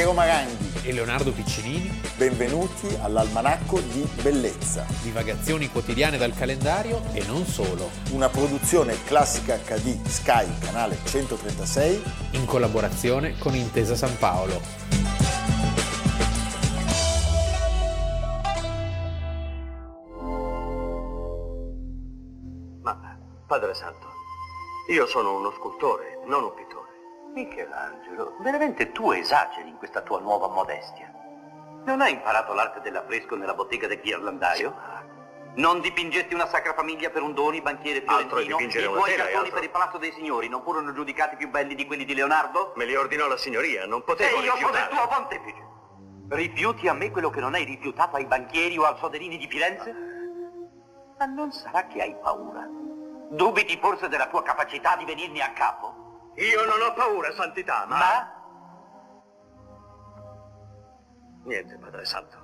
Piero Maranghi e Leonardo Piccinini. Benvenuti all'Almanacco di Bellezza. Divagazioni quotidiane dal calendario e non solo. Una produzione classica HD Sky, canale 136. In collaborazione con Intesa San Paolo. Ma, Padre Santo, io sono uno scultore, non un pittore. Michelangelo, veramente tu esageri in questa tua nuova modestia. Non hai imparato l'arte dell'affresco nella bottega del ghirlandaio? Non dipingesti una sacra famiglia per un doni, banchiere Altro fiorentino? I una tuoi e cartoni altro- per il Palazzo dei Signori non furono giudicati più belli di quelli di Leonardo? Me li ordinò la signoria, non potevo E io sono il tuo pontefice. Rifiuti a me quello che non hai rifiutato ai banchieri o al Soderini di Firenze? Ma non sarà che hai paura? Dubiti forse della tua capacità di venirne a capo? Io non ho paura, santità, ma... Ma? Niente, Padre Santo.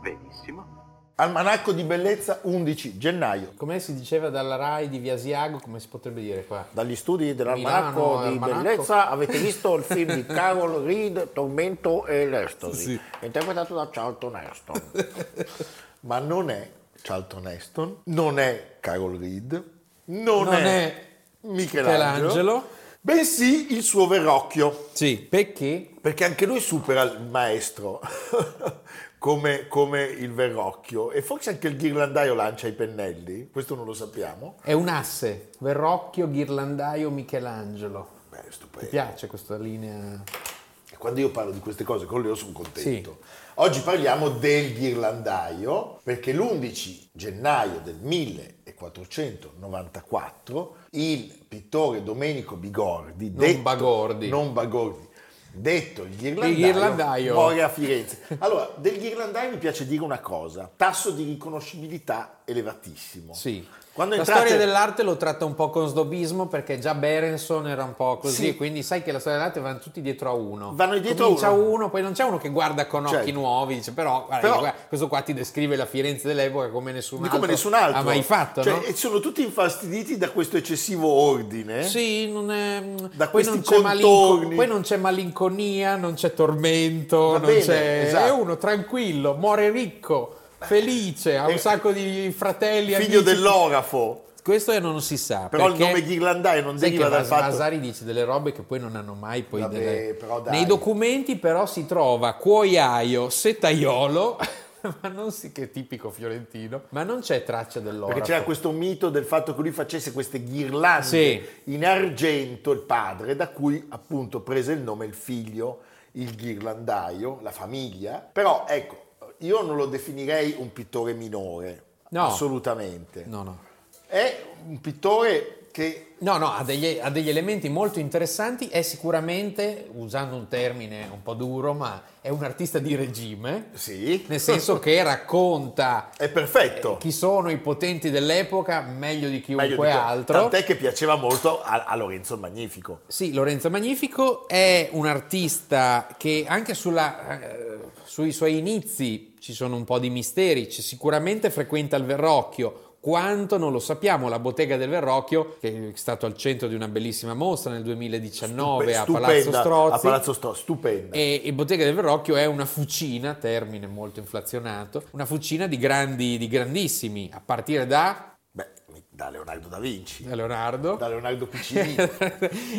Benissimo. Almanacco di Bellezza 11 gennaio. Come si diceva dalla RAI di Via Asiago, come si potrebbe dire qua? Dagli studi dell'Almanacco Milano, di Almanacco. Bellezza avete visto il film di Carol Reed, Tormento e l'Estosi, Sì. interpretato da Charlton Heston. Ma non è Charlton Heston, non è Carol Reed, non, Non è, è Michelangelo, Michelangelo. Bensì il suo Verrocchio. Sì, perché? Perché anche lui supera il maestro come, come il Verrocchio e forse anche il ghirlandaio lancia i pennelli, questo non lo sappiamo. È un asse, Verrocchio, Ghirlandaio, Michelangelo. Beh, Mi stupendo. piace questa linea. Quando io parlo di queste cose con Leo sono contento. Oggi parliamo del ghirlandaio perché l'11 gennaio del 1494 il pittore Domenico Bigordi, Non Bagordi. non Bagordi, detto il ghirlandaio, Il ghirlandaio. muore a Firenze. Allora, del ghirlandaio mi piace dire una cosa, tasso di riconoscibilità elevatissimo. Sì. Quando la entrate- storia dell'arte lo tratta un po' con snobismo perché già Berenson era un po' così, Sì. quindi sai che la storia dell'arte vanno tutti dietro a uno. Vanno dietro a Comincia uno. uno, poi non c'è uno che guarda con occhi Certo. nuovi, dice però, guarda, Però- guarda, questo qua ti descrive la Firenze dell'epoca come nessun Di altro, come nessun altro ha mai fatto, Cioè, no? e sono tutti infastiditi da questo eccessivo ordine Sì, non è. Da poi, questi non c'è contorni. poi non c'è malinconia, non c'è tormento, Va non bene, c'è. esatto. È uno tranquillo, muore ricco, felice, ha Eh, un sacco di fratelli. figlio amici. dell'orafo Questo non si sa. però il nome ghirlandaio non deriva dal Vas- fatto Vasari dice delle robe che poi non hanno mai poi Vabbè, delle- nei documenti però si trova cuoiaio setaiolo ma non si che tipico fiorentino ma non c'è traccia dell'oro perché c'era questo mito del fatto che lui facesse queste ghirlande Sì. in argento il padre da cui appunto prese il nome il figlio il ghirlandaio la famiglia però ecco io non lo definirei un pittore minore No. assolutamente no no è un pittore che No, no, ha degli, ha degli elementi molto interessanti, è sicuramente, usando un termine un po' duro, ma è un artista di regime, sì nel senso che racconta è perfetto chi sono i potenti dell'epoca meglio di chiunque Meglio di altro. Tant'è che piaceva molto a, a Lorenzo Magnifico. Sì, Lorenzo Magnifico è un artista che anche sulla, eh, sui suoi inizi ci sono un po' di misteri, sicuramente frequenta il Verrocchio, quanto non lo sappiamo, la bottega del Verrocchio, che è stato al centro di una bellissima mostra nel 2019 a Stupe- Palazzo stupenda, Strozzi. A Palazzo Strozzi, stupenda. E il Bottega del Verrocchio è una fucina, termine molto inflazionato, una fucina di grandi, di grandissimi, a partire da da Leonardo da Vinci, da Leonardo. da Leonardo Piccinini.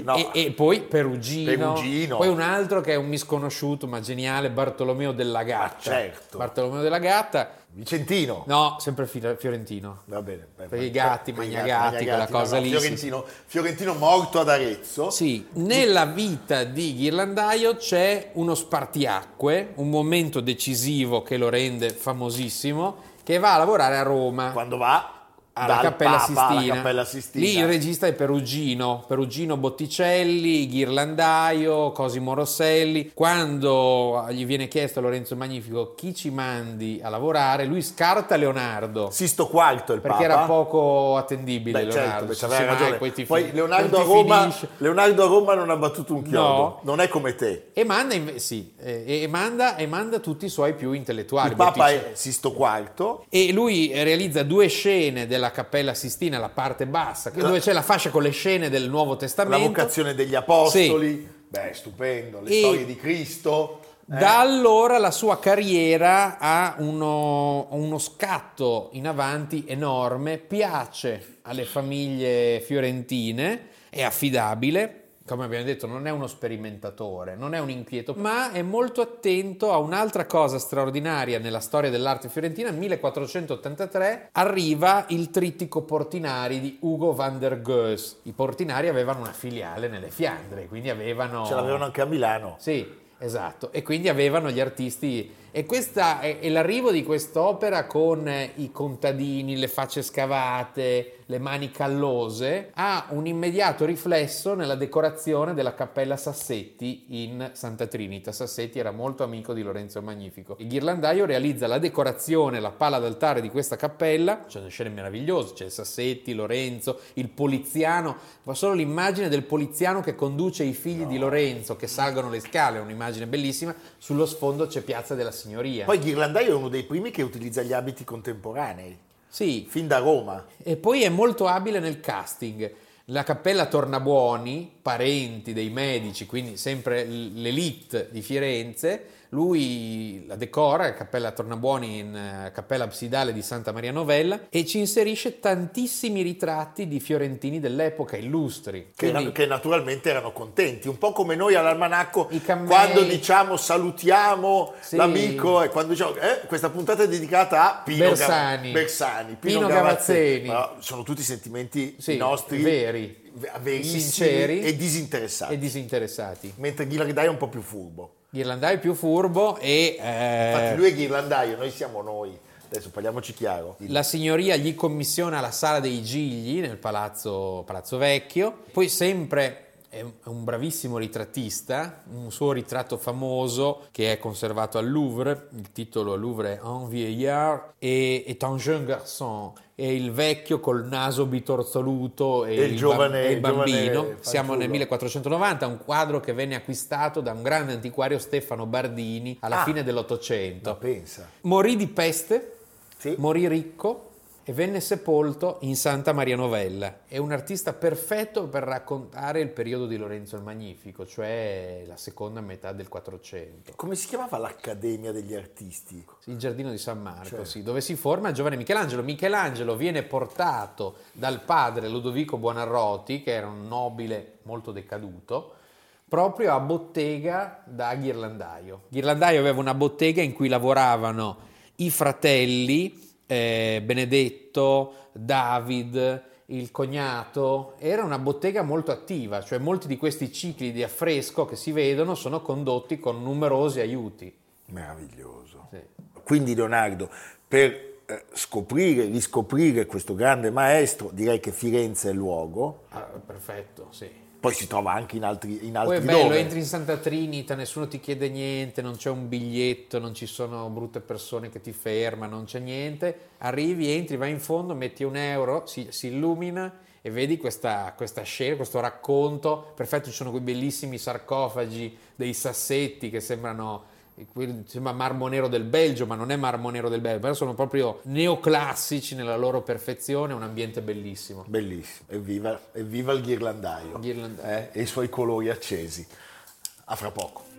No. e, e poi Perugino, Perugino. poi un altro che è un misconosciuto ma geniale, Bartolomeo della Gatta. Ma certo. Bartolomeo della Gatta, Vicentino. no, sempre fi- fiorentino. Va bene. beh, Per i gatti, Magnagatti, quella cosa no, lì, Fiorentino, Fiorentino morto ad Arezzo. Sì, nella vita di Ghirlandaio c'è uno spartiacque, un momento decisivo che lo rende famosissimo, che va a lavorare a Roma. Quando va alla Cappella, Papa alla. Cappella Sistina. Lì il regista è Perugino, Perugino Botticelli, Ghirlandaio, Cosimo Rosselli. Quando gli viene chiesto a Lorenzo Magnifico chi ci mandi a lavorare, lui scarta Leonardo. Sisto IV il Perché Papa. era poco attendibile Beh, certo, Leonardo. beh, c'aveva mai ragione. poi ti Poi Leonardo a, Roma. Leonardo a Roma non ha battuto un chiodo. No. Non è come te. E manda, inve- sì, e manda, e manda tutti i suoi più intellettuali. Il Papa Botticelli. è Sisto IV. E lui realizza due scene della Cappella Sistina, la parte bassa, dove c'è la fascia con le scene del Nuovo La Testamento. vocazione degli apostoli. Beh, stupendo. Le E- storie di Cristo. Da allora la sua carriera ha uno, uno scatto in avanti enorme, piace alle famiglie fiorentine, è affidabile, come abbiamo detto, non è uno sperimentatore, non è un inquieto, ma è molto attento a un'altra cosa straordinaria nella storia dell'arte fiorentina. Nel 1483 arriva il trittico Portinari di Ugo van der Goes. I Portinari avevano una filiale nelle Fiandre, quindi avevano... Ce l'avevano anche a Milano. Sì, esatto. E quindi avevano gli artisti... E questa è, è l'arrivo di quest'opera con eh, i contadini, le facce scavate, le mani callose, ha un immediato riflesso nella decorazione della cappella Sassetti in Santa Trinita. Sassetti era molto amico di Lorenzo Magnifico. Il ghirlandaio realizza la decorazione, la pala d'altare di questa cappella, c'è delle scene meravigliose, c'è Sassetti, Lorenzo, il poliziano, ma solo l'immagine del poliziano che conduce i figli di Lorenzo che salgono le scale, è un'immagine bellissima, sullo sfondo c'è Piazza della Signoria. Poi Ghirlandaio è uno dei primi che utilizza gli abiti contemporanei, sì, fin da Roma. E poi è molto abile nel casting. La cappella Tornabuoni, parenti dei medici, quindi sempre l'elite di Firenze, lui la decora, la cappella Tornabuoni in eh, cappella absidale di Santa Maria Novella e ci inserisce tantissimi ritratti di fiorentini dell'epoca, illustri. Che, Quindi- che naturalmente erano contenti, un po' come noi all'almanacco cammei. quando diciamo salutiamo Sì. l'amico e quando diciamo eh, questa puntata è dedicata a Pino Bersani. Gav- Bersani, Pino, Pino Gavazzeni. Gavazzeni. Sono tutti sentimenti Sì, nostri veri, verissimi sinceri e disinteressati. e disinteressati. Mentre Ghirlandaio è un po' più furbo. Ghirlandaio più furbo e... eh, Infatti lui è Ghirlandaio, noi siamo noi. Adesso parliamoci chiaro. La signoria gli commissiona la sala dei gigli nel palazzo, palazzo Vecchio, poi sempre è un- bravissimo ritrattista, un suo ritratto famoso che è conservato al Louvre, il titolo al Louvre è Un vieillard e est un jeune garçon, è il vecchio col naso bitorzoluto e, E il giovane- il bambino. Siamo nel fanciullo. 1490, un quadro che venne acquistato da un grande antiquario Stefano Bardini alla Ah. fine dell'Ottocento. pensa. Morì di peste, Sì. morì ricco e venne sepolto in Santa Maria Novella. È un artista perfetto per raccontare il periodo di Lorenzo il Magnifico, cioè la seconda metà del 400. Come si chiamava l'Accademia degli Artisti? Il giardino di San Marco, Certo. sì, dove si forma il giovane Michelangelo. Michelangelo viene portato dal padre Ludovico Buonarroti, che era un nobile molto decaduto, proprio a bottega da ghirlandaio. Ghirlandaio aveva una bottega in cui lavoravano i fratelli eh, Benedetto, David, il cognato. Era una bottega molto attiva, cioè molti di questi cicli di affresco che si vedono sono condotti con numerosi aiuti. Meraviglioso. Sì. Quindi Leonardo, per eh, scoprire, riscoprire questo grande maestro, direi che Firenze è il luogo, Ah, perfetto, sì. Poi si trova anche in altri, in Poi altri è bello, dove. entri in Santa Trinita, nessuno ti chiede niente, non c'è un biglietto, non ci sono brutte persone che ti fermano, non c'è niente. Arrivi, entri, vai in fondo, metti un euro, si, si illumina e vedi questa, questa scena, questo racconto. Perfetto, ci sono quei bellissimi sarcofagi dei sassetti che sembrano... Sembra marmo nero del Belgio, ma non è marmo nero del Belgio, però sono proprio neoclassici nella loro perfezione, un ambiente bellissimo. Bellissimo, evviva, evviva il ghirlandaio Ghirlandaio. eh, e i suoi colori accesi. A fra poco.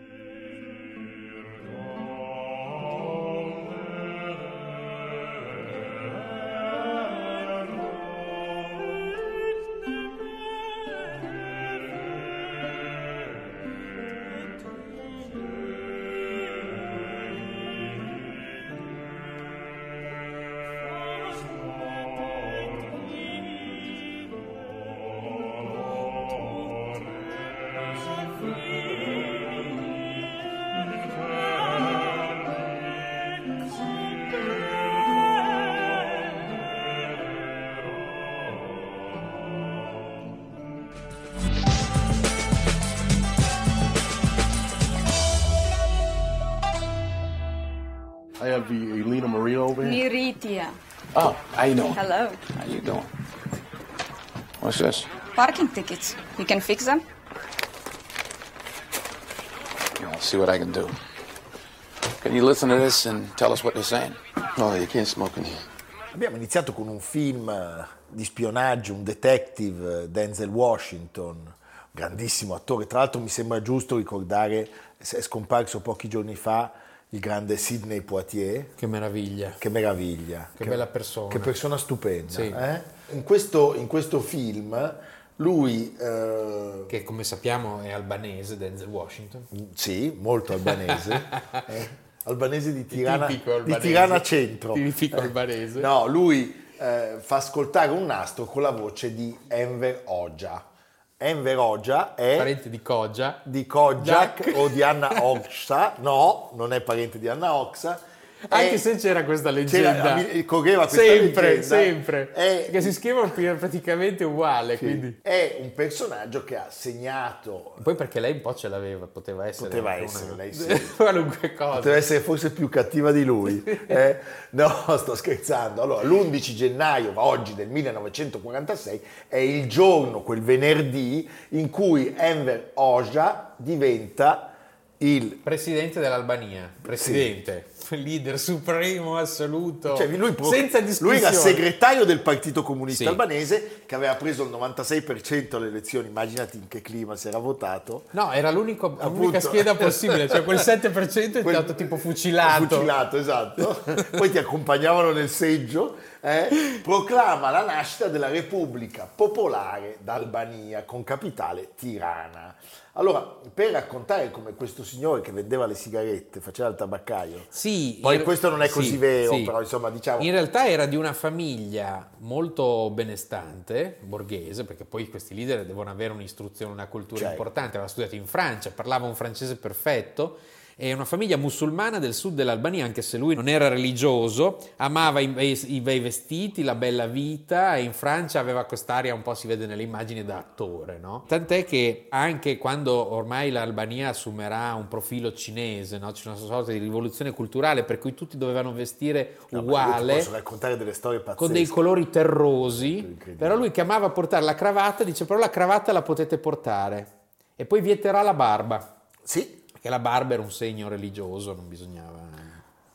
Miritia. Oh, how you doing? Hello. How you doing? What's this? Parking tickets. You can fix them? You know, I'll see what I can do. Can you listen to this and tell us what they're saying? No, you can't smoke in here. Abbiamo iniziato con un film eh, di spionaggio, un detective, eh, Denzel Washington, grandissimo attore. Tra l'altro mi sembra giusto ricordare, è scomparso pochi giorni fa, il grande Sidney Poitier. Che meraviglia. Che meraviglia. Che, bella persona. Che persona stupenda. Sì. eh? in, questo, in questo film lui... eh, Che come sappiamo è albanese, Denzel Washington. sì, molto albanese. eh, albanese di Tirana, Tipico di albanese. Tirana Centro. Tipico albanese. No, lui eh, fa ascoltare un nastro con la voce di Enver Hoxha. Enver Hoxha è Parente di Koggia. di Kojak Jack. o di Anna Oxa. No, non è parente di Anna Oxa. Anche È- se c'era questa c'era- leggenda. mi- correva questa sempre, leggenda. sempre. È- Che si scrivono praticamente uguale, Sì. quindi... È un personaggio che ha segnato, Poi perché lei un po' ce l'aveva, poteva essere Poteva essere, una- lei sì. qualunque cosa. poteva essere forse più cattiva di lui. eh? No, sto scherzando. Allora, l'11 gennaio, oggi del 1946, è il giorno, quel venerdì, in cui Enver Hoxha diventa il Presidente dell'Albania, presidente, leader supremo assoluto, Cioè, lui, pro- senza lui discussione. era segretario del Partito Comunista Sì. Albanese che aveva preso il 96% alle elezioni, immaginati in che clima si era votato. No, era l'unico, l'unica scheda possibile, cioè quel 7% è Quel- stato tipo fucilato. Fucilato, esatto. Poi ti accompagnavano nel seggio. eh, proclama la nascita della Repubblica Popolare d'Albania con capitale Tirana. Allora, per raccontare come questo signore che vendeva le sigarette, faceva il tabaccaio, Sì, poi in- questo non è così sì, vero, sì. però insomma diciamo... In realtà era di una famiglia molto benestante, borghese, perché poi questi leader devono avere un'istruzione, una cultura Certo. importante. Aveva studiato in Francia, parlava un francese perfetto. È una famiglia musulmana del sud dell'Albania, anche se lui non era religioso, amava i, i- i bei vestiti, la bella vita e in Francia aveva quest'aria un po' si vede nelle immagini da attore, no? Tant'è che anche quando ormai l'Albania assumerà un profilo cinese, no? C'è una sorta di rivoluzione culturale per cui tutti dovevano vestire No, uguale Posso raccontare delle storie pazzesche. con dei colori terrosi, però lui chiamava a portare la cravatta, dice però la cravatta la potete portare e poi vieterà la barba, Sì, perché la barba era un segno religioso, non bisognava...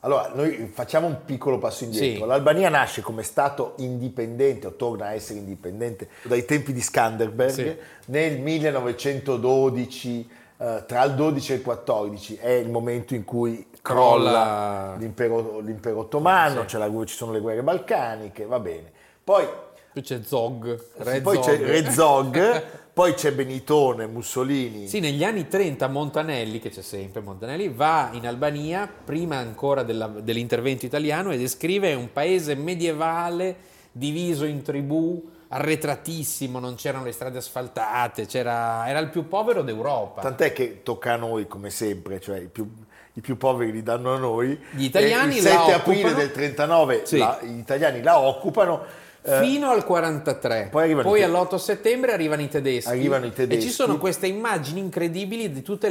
Allora, noi facciamo un piccolo passo indietro. Sì. L'Albania nasce come Stato indipendente, o torna a essere indipendente, dai tempi di Skanderberg, Sì. nel 1912, eh, tra il 12 e il 14, è il momento in cui crolla, Crolla. l'impero, l'impero ottomano, Sì. la- ci sono le guerre balcaniche, va bene. Poi, Poi c'è Zog, Re poi Zog. c'è Re Zog, poi c'è Benitone, Mussolini. Sì, negli anni 30 Montanelli, che c'è sempre Montanelli, va in Albania, prima ancora della- dell'intervento italiano, e descrive un paese medievale diviso in tribù, arretratissimo, non c'erano le strade asfaltate, c'era- era il più povero d'Europa. Tant'è che tocca a noi come sempre, cioè i più, i più poveri li danno a noi. Gli italiani E il la 7 aprile occupano. del 39 Sì. la- gli italiani la occupano. Eh, Fino al 43, Poi arrivano i te- all'8 settembre arrivano i tedeschi. Arrivano i tedeschi. E ci sono queste immagini incredibili di tutti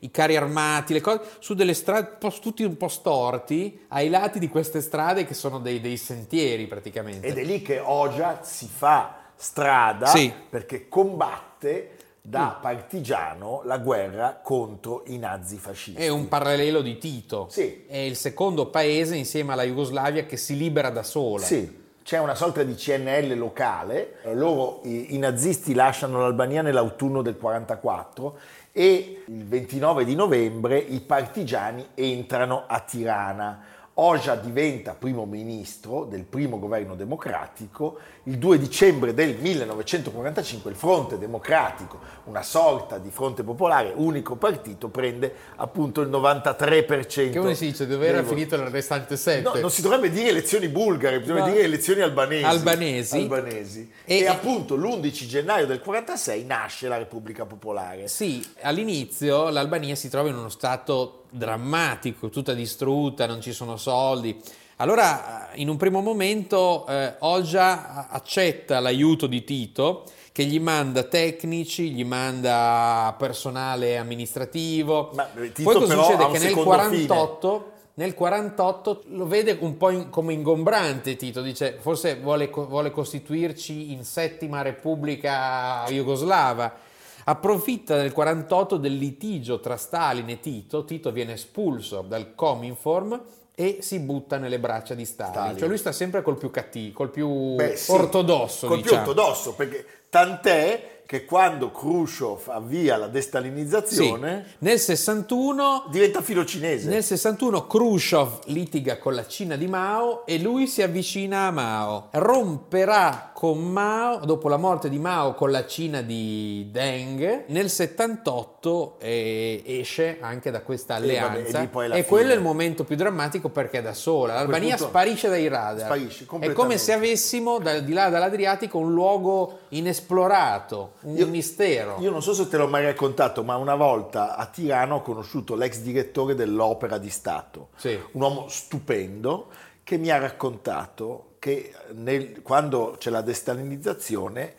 i carri armati, le cose, su delle strade tutti un po' storti, ai lati di queste strade che sono dei, dei sentieri praticamente. ed è lì che Oja si fa strada Sì. perché combatte da partigiano la guerra contro i nazifascisti. È un parallelo di Tito. Sì. È il secondo paese insieme alla Jugoslavia che si libera da sola. Sì, c'è una sorta di CNL locale, eh, loro, i, i nazisti lasciano l'Albania nell'autunno del 44 e il 29 di novembre i partigiani entrano a Tirana. Oja diventa primo ministro del primo governo democratico, il 2 dicembre del 1945 il Fronte Democratico, una sorta di fronte popolare, unico partito, prende appunto il 93%. Che come si dice, dove era finito il restante 7? No, non si dovrebbe dire elezioni bulgare, bisogna dire elezioni albanesi. Albanesi. Albanesi. E- E, appunto l'11 gennaio del 46 nasce la Repubblica Popolare. Sì, all'inizio l'Albania si trova in uno stato drammatico, tutta distrutta, non ci sono soldi. Allora, in un primo momento, eh, Oja accetta l'aiuto di Tito, che gli manda tecnici, gli manda personale amministrativo. Ma, eh, Tito Poi cosa succede? Che nel secondo 48, nel 48 lo vede un po' in- come ingombrante Tito, dice forse vuole, vuole costituirci in settima repubblica jugoslava. Approfitta del 48 del litigio tra Stalin e Tito, Tito viene espulso dal Cominform e si butta nelle braccia di Stalin. Stalin. Cioè lui sta sempre col più cattivo, col più Beh, sì, ortodosso, Col diciamo. più ortodosso, perché tant'è che quando Khrushchev avvia la Sì. destalinizzazione Nel 61 diventa filo cinese. Nel 61 Khrushchev litiga con la Cina di Mao e lui si avvicina a Mao. Romperà con Mao, dopo la morte di Mao, con la Cina di Deng. Nel 78 eh, esce anche da questa E vabbè, alleanza. e poi la e quello è il momento più drammatico perché è da sola. L'Albania sparisce dai radar. sparisce è come se avessimo da, di là dall'Adriatico un luogo inesplorato, un Io- mistero. Io non so se te l'ho mai raccontato, ma una volta a Tirano ho conosciuto l'ex direttore dell'Opera di Stato, Sì. un uomo stupendo che mi ha raccontato che nel- quando c'è la destalinizzazione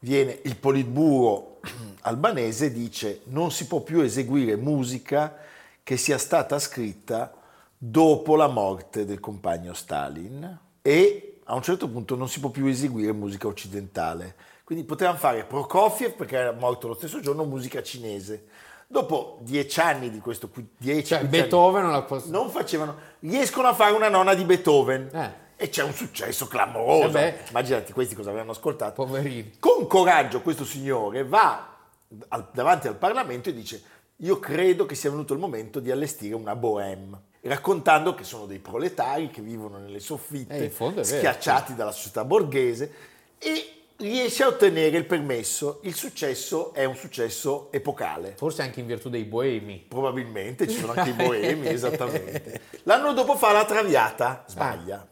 viene il politburo albanese dice non si può più eseguire musica che sia stata scritta dopo la morte del compagno Stalin e a un certo punto non si può più eseguire musica occidentale. Quindi potevano fare Prokofiev perché era morto lo stesso giorno, musica cinese. Dopo dieci anni di questo, dieci, Cioè, anni, Beethoven la posso- non facevano, riescono a fare una nonna di Beethoven Eh. e c'è un successo clamoroso. Eh beh. Immaginati questi cosa avevano ascoltato. Poverini. Con coraggio questo signore va al- davanti al Parlamento e dice io credo che sia venuto il momento di allestire una bohème, raccontando che sono dei proletari che vivono nelle soffitte, Eh, è vero, schiacciati dalla società borghese e riesce a ottenere il permesso. Il successo è un successo epocale. Forse anche in virtù dei boemi. Probabilmente ci sono anche i boemi, esattamente. L'anno dopo fa la traviata, sbaglia,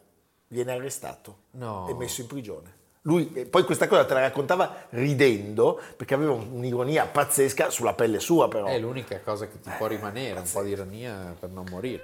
viene arrestato No. e messo in prigione. Lui, poi questa cosa te la raccontava ridendo, perché aveva un'ironia pazzesca sulla pelle sua però. È l'unica cosa che ti può rimanere, un po' di ironia per non morire.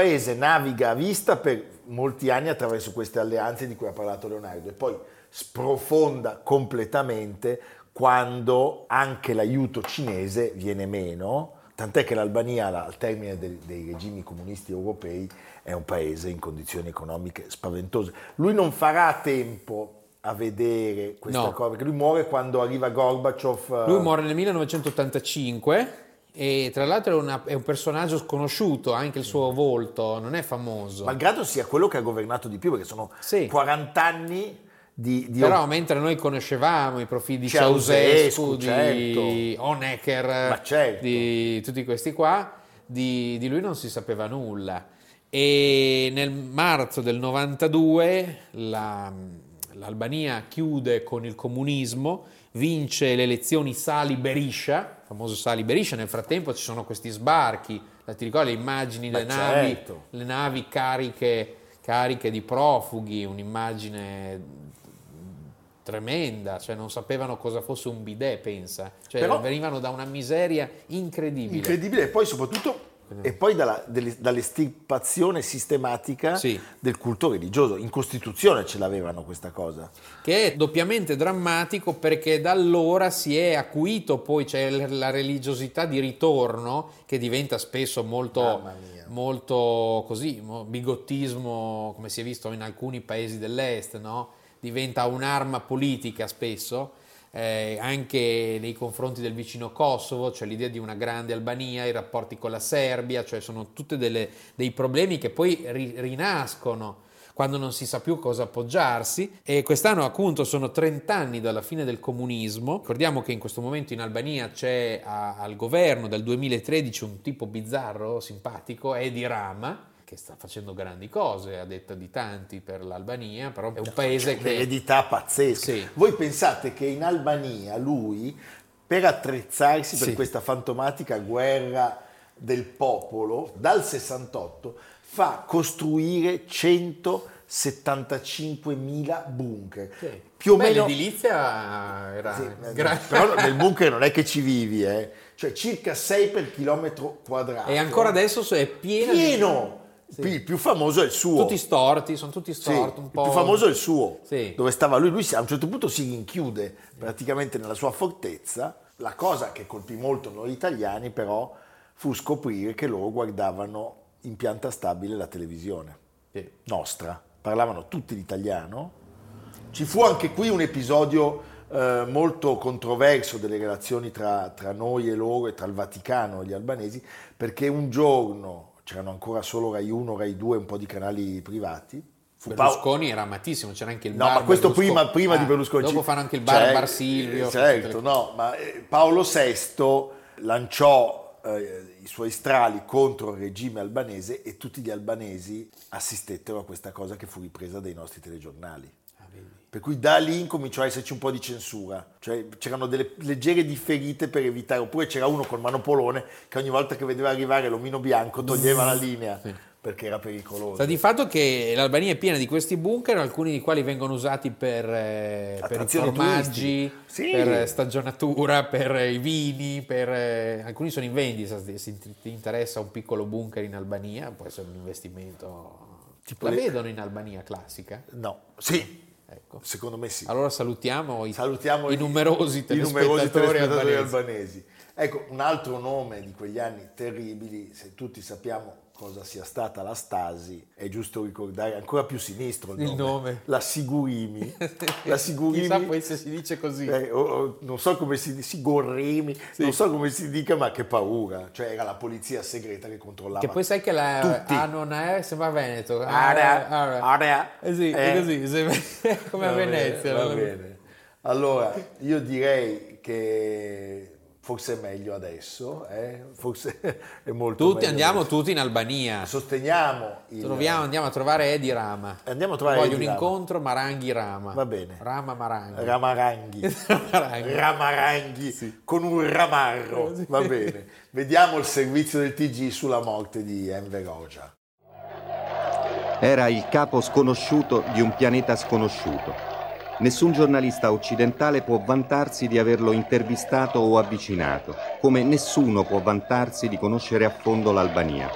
Paese naviga a vista per molti anni attraverso queste alleanze di cui ha parlato Leonardo e poi sprofonda completamente quando anche l'aiuto cinese viene meno, tant'è che l'Albania al termine dei, dei regimi comunisti europei è un paese in condizioni economiche spaventose. Lui non farà tempo a vedere questa No. cosa, perché lui muore quando arriva Gorbaciov. Lui muore nel 1985 e tra l'altro è, una- è un personaggio sconosciuto, anche il suo volto non è famoso. Malgrado sia quello che ha governato di più, perché sono Sì. 40 anni di, di Però mentre noi conoscevamo i profili di Ceausescu, Ceausescu, di certo. Honecker, Ma certo. di tutti questi qua, di, di lui non si sapeva nulla. E nel marzo del 92 la- l'Albania chiude con il comunismo, vince le elezioni Sali Berisha, il famoso Sali Berisha, nel frattempo ci sono questi sbarchi, ti ricordi le immagini Ma delle navi, certo. le navi cariche, cariche di profughi, un'immagine tremenda, cioè non sapevano cosa fosse un bidet, pensa, cioè Però- venivano da una miseria incredibile. incredibile e poi soprattutto e poi dalla, dall'estirpazione sistematica Sì. del culto religioso. In Costituzione ce l'avevano questa cosa. che è doppiamente drammatico perché da allora si è acuito poi c'è la religiosità di ritorno che diventa spesso molto, molto così, mo- bigottismo come si è visto in alcuni paesi dell'est, no? diventa un'arma politica spesso. Eh, anche nei confronti del vicino Kosovo, cioè l'idea di una grande Albania, i rapporti con la Serbia, cioè sono tutti dei problemi che poi ri- rinascono quando non si sa più cosa appoggiarsi e quest'anno appunto sono 30 anni dalla fine del comunismo. Ricordiamo che in questo momento in Albania c'è a- al governo dal 2013 un tipo bizzarro, simpatico, Edi Rama, che sta facendo grandi cose a detta di tanti per l'Albania, però è un paese che... Un'eredità pazzesca. Sì. Voi pensate che in Albania lui, per attrezzarsi per Sì. questa fantomatica guerra del popolo, dal 68, fa costruire 175.000 bunker. Sì. Più o Beh, meno... l'edilizia era Sì, eh, gra- però nel bunker non è che ci vivi, eh. cioè circa 6 per chilometro quadrato. E ancora adesso è piena di- pieno. Il più famoso è il suo. tutti storti, sono tutti Sì, storti, un il po'. più famoso è il suo, Sì. dove stava lui. Lui a un certo punto si rinchiude praticamente nella sua fortezza. La cosa che colpì molto noi italiani, però, fu scoprire che loro guardavano in pianta stabile la televisione Sì. nostra. Parlavano tutti l'italiano. Ci fu anche qui un episodio eh, molto controverso delle relazioni tra, tra noi e loro e tra il Vaticano e gli albanesi, perché un giorno c'erano ancora solo Rai 1, Rai 2 e un po' di canali privati. Fu Berlusconi era amatissimo, c'era anche il No, bar ma questo Berlusconi. prima, prima di Ah, Berlusconi. Dopo fanno anche il bar Cer- Bar Silvio. Certo, no, ma eh, Paolo VI lanciò eh, i suoi strali contro il regime albanese e tutti gli albanesi assistettero a questa cosa che fu ripresa dai nostri telegiornali. Per cui da lì incominciò a esserci un po' di censura, cioè c'erano delle leggere differite per evitare, oppure c'era uno col manopolone che ogni volta che vedeva arrivare l'omino bianco toglieva la linea perché era pericoloso. Sta di fatto che l'Albania è piena di questi bunker, alcuni di quali vengono usati per, eh, per i formaggi. Sì. per stagionatura, per i vini, per, eh, alcuni sono in vendita, se se ti interessa un piccolo bunker in Albania, può essere un investimento... Tipo La le- vedono in Albania classica? No, sì, Ecco. secondo me sì. Allora salutiamo i, Salutiamo i numerosi i telespettatori, numerosi telespettatori albanesi. albanesi. Ecco, un altro nome di quegli anni terribili, se tutti sappiamo cosa sia stata la Stasi, è giusto ricordare ancora più sinistro il, Il nome. La Sigurimi. la Sigurimi. Chissà poi se si dice così. Eh, o- o- non so come si dice, Sigorrimi, non so come si dica, ma che paura. Cioè era la polizia segreta che controllava. Che poi sai che la Tutti. ah, non è, sembra Veneto. Area, Ah, area. area. Eh sì, è Eh. così, sembra- come a Va bene, Venezia. va no? bene. Allora, io direi che forse è meglio adesso, eh? forse è molto Tutti meglio andiamo adesso. tutti in Albania. Sosteniamo il... Troviamo, andiamo a trovare Edi Rama. Andiamo a trovare Voglio Edi un Rama. incontro Maranghi Rama. Va bene. Rama Maranghi. Ramaranghi. Maranghi. Ramaranghi con un ramarro. Va bene. Vediamo il servizio del TG sulla morte di Enver Hoxha. Era il capo sconosciuto di un pianeta sconosciuto. Nessun giornalista occidentale può vantarsi di averlo intervistato o avvicinato, come nessuno può vantarsi di conoscere a fondo l'Albania.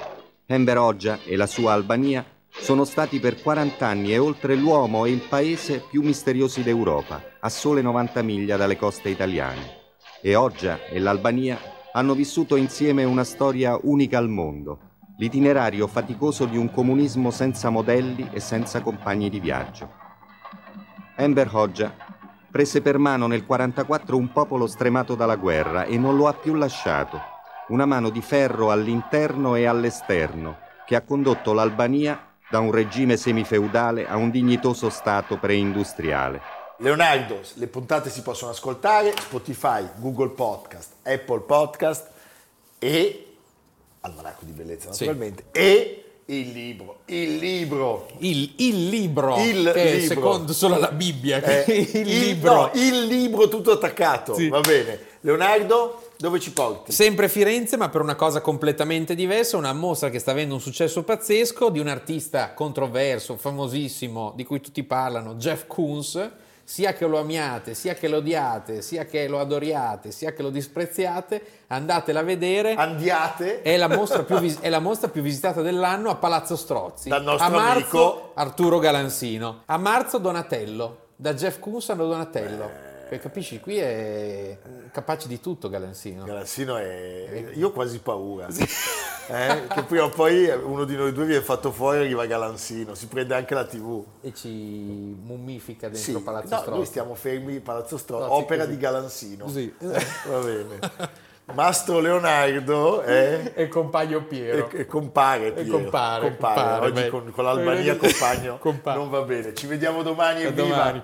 Enver Hoxha e la sua Albania sono stati per 40 anni e oltre l'uomo e il paese più misteriosi d'Europa, a sole 90 miglia dalle coste italiane. E Hoxha e l'Albania hanno vissuto insieme una storia unica al mondo, l'itinerario faticoso di un comunismo senza modelli e senza compagni di viaggio. Enver Hoxha prese per mano nel 1944 un popolo stremato dalla guerra e non lo ha più lasciato. Una mano di ferro all'interno e all'esterno che ha condotto l'Albania da un regime semifeudale a un dignitoso stato preindustriale. Leonardo, le puntate si possono ascoltare Spotify, Google Podcast, Apple Podcast e Almanacco di Bellezza Sì. naturalmente e il libro, il libro Il, il libro, Il che è libro. secondo solo la Bibbia, Eh, che il, libro. no, il libro tutto attaccato, Sì. va bene. Leonardo, dove ci porti? Sempre Firenze, ma per una cosa completamente diversa, una mostra che sta avendo un successo pazzesco di un artista controverso, famosissimo, di cui tutti parlano, Jeff Koons. Sia che lo amiate, sia che lo odiate, sia che lo adoriate, sia che lo dispreziate, andatela a vedere. Andiate. È la, mostra più vis- è la mostra più visitata dell'anno a Palazzo Strozzi. Dal nostro a marzo amico- Arturo Galansino. A marzo Donatello. Da Jeff Koons a Donatello. Che capisci, qui è capace di tutto Galansino. Galassino è... Io ho quasi paura. Eh, che prima o poi uno di noi due viene fatto fuori e arriva Galansino, si prende anche la tv. E ci mummifica dentro Sì, Palazzo no, Strozzi. noi stiamo fermi Palazzo Strozzi, Strozzi, opera così. di Galansino. Così. Eh, va bene. Mastro Leonardo è... E compagno Piero. E, e compare, Piero. compare, compare, Oggi beh. con, con l'Albania compagno Compare. non va bene. Ci vediamo domani e viva! domani.